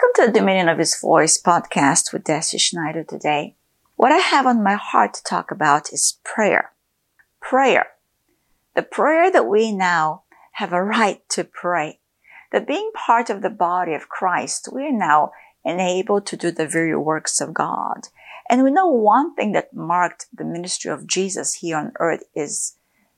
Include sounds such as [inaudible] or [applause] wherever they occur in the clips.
Welcome to the Dominion of His Voice podcast with Deci Schneider today. What I have on my heart to talk about is prayer. Prayer. The prayer that we now have a right to pray. That being part of the body of Christ, we are now enabled to do the very works of God. And we know one thing that marked the ministry of Jesus here on earth is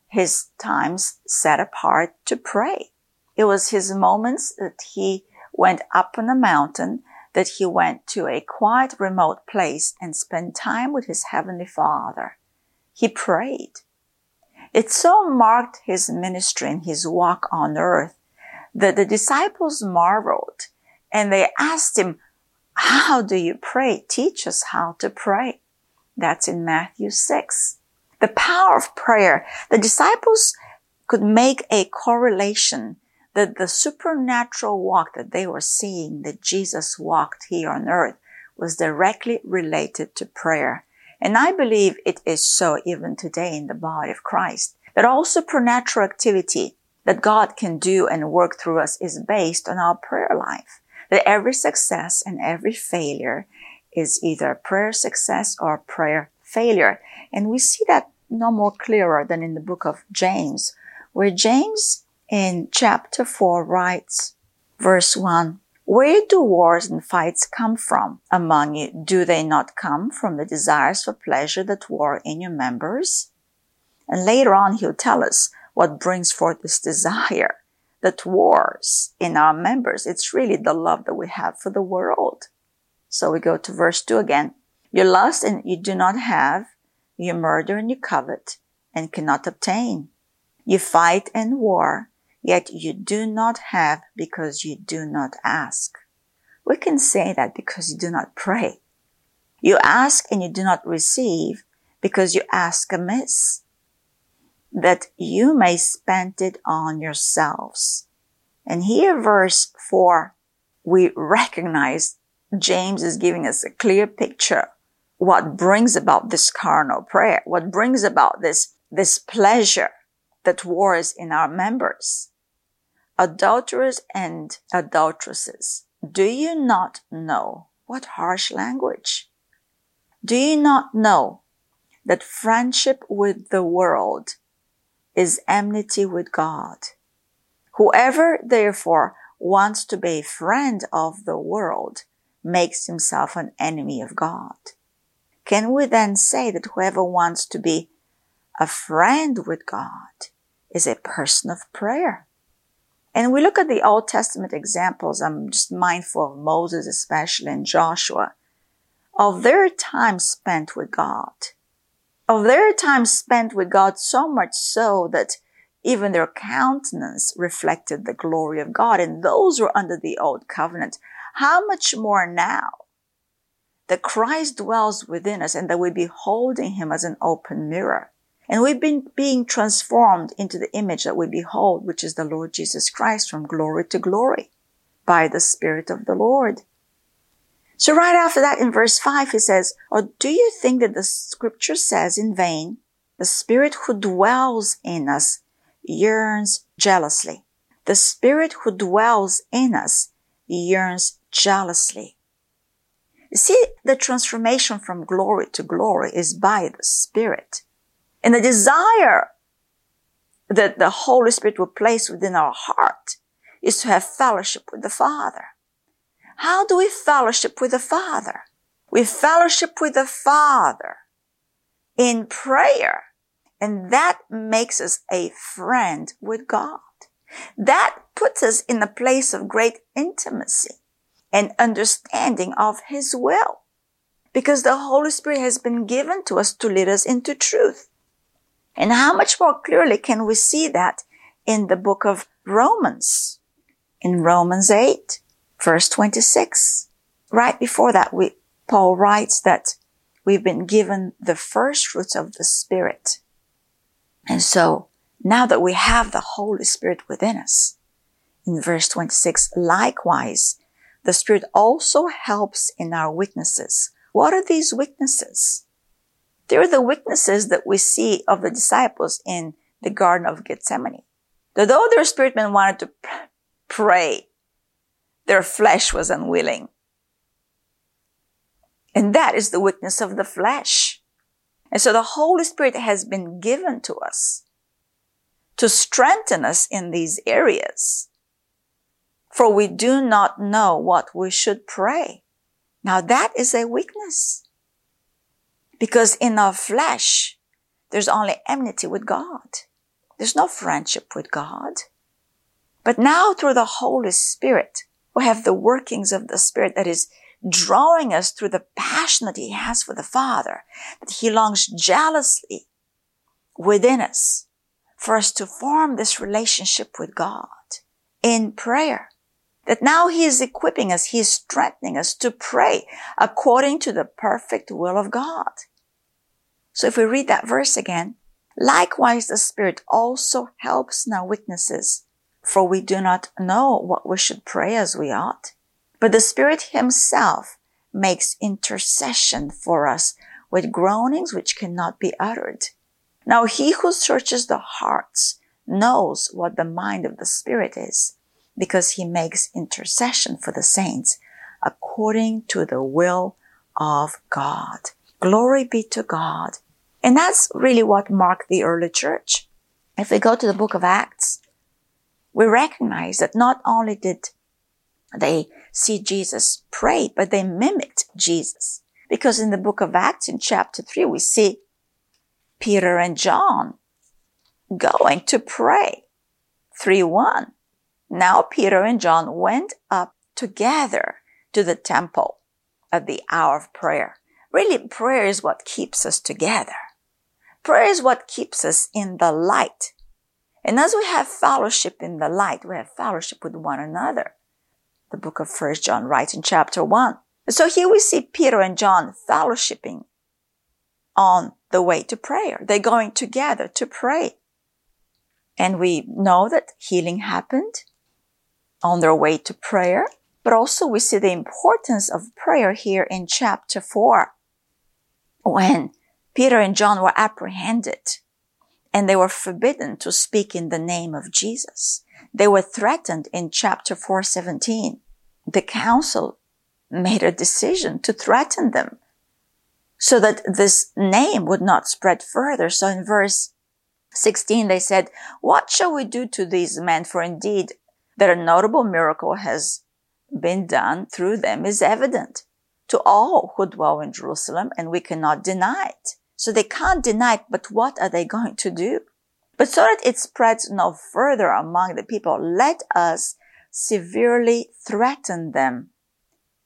his times set apart to pray. It was his moments that he went up on a mountain, that he went to a quiet, remote place and spent time with his heavenly father. He prayed. It so marked his ministry and his walk on earth that the disciples marveled and they asked him, how do you pray? Teach us how to pray. That's in Matthew 6. The power of prayer. The disciples could make a correlation that the supernatural walk that they were seeing that Jesus walked here on earth was directly related to prayer. And I believe it is so even today in the body of Christ. That all supernatural activity that God can do and work through us is based on our prayer life. That every success and every failure is either prayer success or prayer failure. And we see that no more clearer than in the book of James, where James in chapter 4 writes, verse 1, Where do wars and fights come from among you? Do they not come from the desires for pleasure that war in your members? And later on, he'll tell us what brings forth this desire that wars in our members. It's really the love that we have for the world. So we go to verse 2 again. You lust and you do not have. You murder and you covet and cannot obtain. You fight and war yet you do not have because you do not ask. We can say that because you do not pray. You ask and you do not receive because you ask amiss, that you may spend it on yourselves. And here, verse 4, we recognize James is giving us a clear picture what brings about this carnal prayer, what brings about this, this pleasure that wars in our members adulterers and adulteresses, do you not know what harsh language? Do you not know that friendship with the world is enmity with God? Whoever therefore wants to be a friend of the world makes himself an enemy of God. Can we then say that whoever wants to be a friend with God is a person of prayer? And we look at the Old Testament examples. I'm just mindful of Moses, especially and Joshua, of their time spent with God, of their time spent with God so much so that even their countenance reflected the glory of God. And those were under the old covenant. How much more now that Christ dwells within us and that we beholding him as an open mirror. And we've been being transformed into the image that we behold, which is the Lord Jesus Christ from glory to glory by the Spirit of the Lord. So right after that in verse 5, he says, Or do you think that the scripture says in vain, the Spirit who dwells in us yearns jealously. The Spirit who dwells in us yearns jealously. See, the transformation from glory to glory is by the Spirit. And the desire that the Holy Spirit will place within our heart is to have fellowship with the Father. How do we fellowship with the Father? We fellowship with the Father in prayer. And that makes us a friend with God. That puts us in a place of great intimacy and understanding of His will. Because the Holy Spirit has been given to us to lead us into truth. And how much more clearly can we see that in the book of Romans? In Romans 8, verse 26. Right before that, we, Paul writes that we've been given the first fruits of the Spirit. And so now that we have the Holy Spirit within us, in verse 26, likewise, the Spirit also helps in our witnesses. What are these witnesses? They're the witnesses that we see of the disciples in the Garden of Gethsemane. Though their spirit men wanted to pray, Their flesh was unwilling. And that is the weakness of the flesh. And so the Holy Spirit has been given to us to strengthen us in these areas. For we do not know what we should pray. Now that is a weakness. Because in our flesh, there's only enmity with God. There's no friendship with God. But now through the Holy Spirit, we have the workings of the Spirit that is drawing us through the passion that He has for the Father, that He longs jealously within us for us to form this relationship with God in prayer. That now He is equipping us, He is strengthening us to pray according to the perfect will of God. So if we read that verse again, likewise the Spirit also helps in our weaknesses, for we do not know what we should pray as we ought. But the Spirit Himself makes intercession for us with groanings which cannot be uttered. Now He who searches the hearts knows what the mind of the Spirit is because He makes intercession for the saints according to the will of God. Glory be to God. And that's really what marked the early church. If we go to the book of Acts, we recognize that not only did they see Jesus pray, but they mimicked Jesus. Because in the book of Acts in chapter 3, we see Peter and John going to pray. 3 1. Now Peter and John went up together to the temple at the hour of prayer. Really, prayer is what keeps us together. Prayer is what keeps us in the light. And as we have fellowship in the light, we have fellowship with one another the book of First John writes in chapter 1. So here we see Peter and John fellowshipping on the way to prayer. They're going together to pray. And we know that healing happened on their way to prayer, but also we see the importance of prayer here in chapter 4 when Peter and John were apprehended and they were forbidden to speak in the name of Jesus. They were threatened in chapter 417. The council made a decision to threaten them so that this name would not spread further. So in verse 16, they said, what shall we do to these men? For indeed that a notable miracle has been done through them is evident to all who dwell in Jerusalem and we cannot deny it. So they can't deny it, but what are they going to do? But so that it spreads no further among the people, let us severely threaten them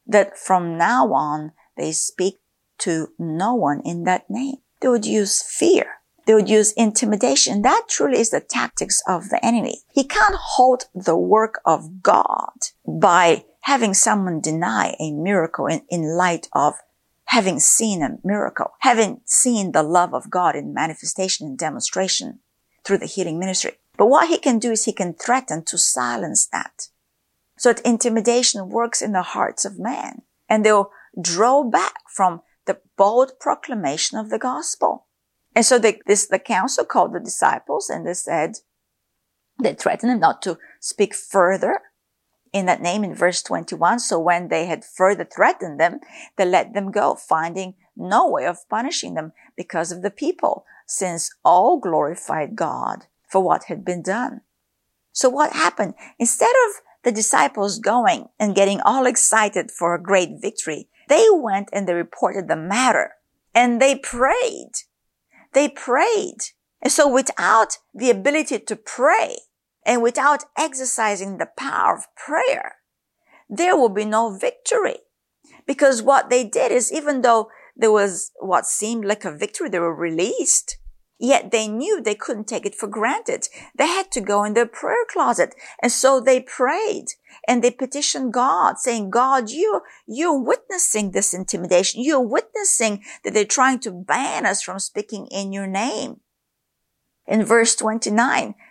that from now on they speak to no one in that name. They would use fear. They would use intimidation. That truly is the tactics of the enemy. He can't hold the work of God by having someone deny a miracle in, in light of having seen a miracle, having seen the love of God in manifestation and demonstration through the healing ministry. But what he can do is he can threaten to silence that. So that intimidation works in the hearts of men and they'll draw back from the bold proclamation of the gospel. And so they, this, the council called the disciples and they said, they threatened them not to speak further in that name in verse 21. So when they had further threatened them, they let them go, finding no way of punishing them because of the people, since all glorified God for what had been done. So what happened? Instead of the disciples going and getting all excited for a great victory, they went and they reported the matter and they prayed. They prayed. And so without the ability to pray, and without exercising the power of prayer, there will be no victory. Because what they did is even though there was what seemed like a victory, they were released. Yet they knew they couldn't take it for granted. They had to go in their prayer closet. And so they prayed and they petitioned God saying, God, you, you're witnessing this intimidation. You're witnessing that they're trying to ban us from speaking in your name in verse 29.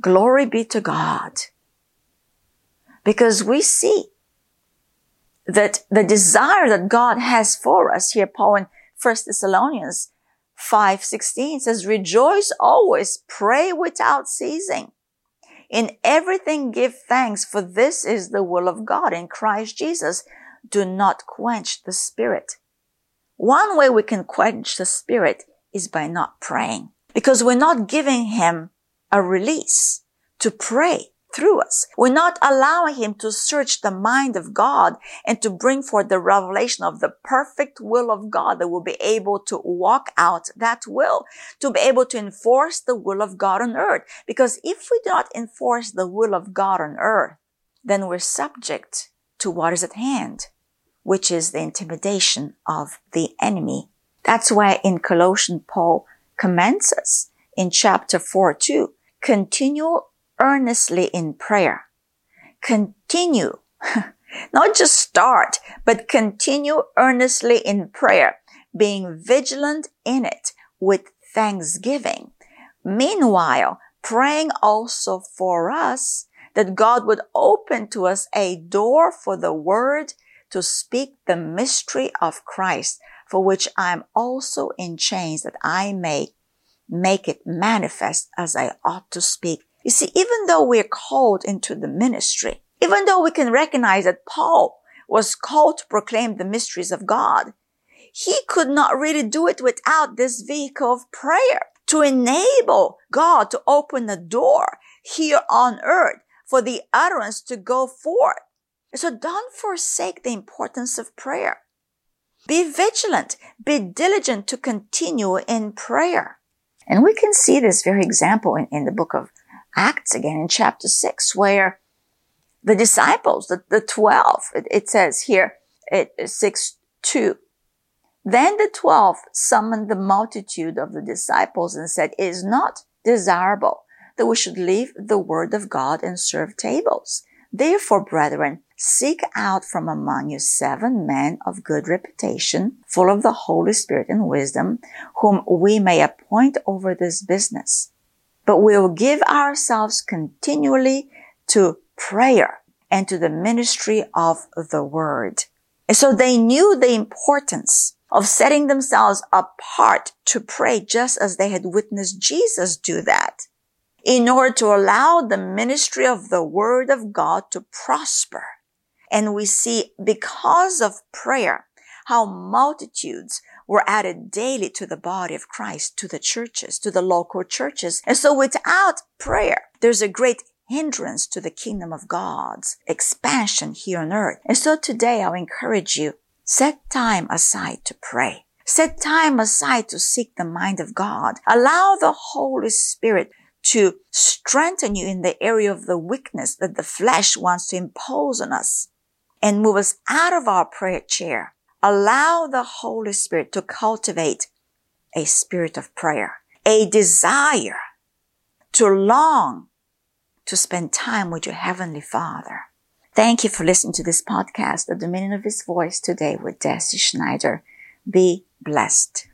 Glory be to God. Because we see that the desire that God has for us here, Paul in 1 Thessalonians 5:16 says, rejoice always, pray without ceasing. In everything give thanks, for this is the will of God in Christ Jesus. Do not quench the spirit. One way we can quench the spirit is by not praying because we're not giving him a release to pray through us. We're not allowing him to search the mind of God and to bring forth the revelation of the perfect will of God that will be able to walk out that will, to be able to enforce the will of God on earth. Because if we do not enforce the will of God on earth, then we're subject to what is at hand, which is the intimidation of the enemy. That's why in Colossians, Paul commends us in chapter 4 2, continue earnestly in prayer. Continue. [laughs] Not just start, but continue earnestly in prayer, being vigilant in it with thanksgiving. Meanwhile, praying also for us that God would open to us a door for the word to speak the mystery of Christ, for which I am also in chains that I may make it manifest as I ought to speak. You see, even though we're called into the ministry, even though we can recognize that Paul was called to proclaim the mysteries of God, he could not really do it without this vehicle of prayer to enable God to open the door here on earth for the utterance to go forth. So don't forsake the importance of prayer. Be vigilant, be diligent to continue in prayer. And we can see this very example in, in the book of Acts again in chapter 6, where the disciples, the, the 12, it, it says here, it, 6 2. Then the twelve summoned the multitude of the disciples and said, It is not desirable that we should leave the word of God and serve tables. Therefore, brethren, seek out from among you seven men of good reputation, full of the Holy Spirit and wisdom, whom we may appoint over this business but we will give ourselves continually to prayer and to the ministry of the word. And so they knew the importance of setting themselves apart to pray just as they had witnessed Jesus do that in order to allow the ministry of the word of God to prosper. And we see because of prayer, how multitudes were added daily to the body of Christ, to the churches, to the local churches. And so without prayer, there's a great hindrance to the kingdom of God's expansion here on earth. And so today I'll encourage you, set time aside to pray. Set time aside to seek the mind of God. Allow the Holy Spirit to strengthen you in the area of the weakness that the flesh wants to impose on us and move us out of our prayer chair Allow the Holy Spirit to cultivate a spirit of prayer, a desire to long to spend time with your Heavenly Father. Thank you for listening to this podcast, The Dominion of His Voice, today with Deci Schneider. Be blessed.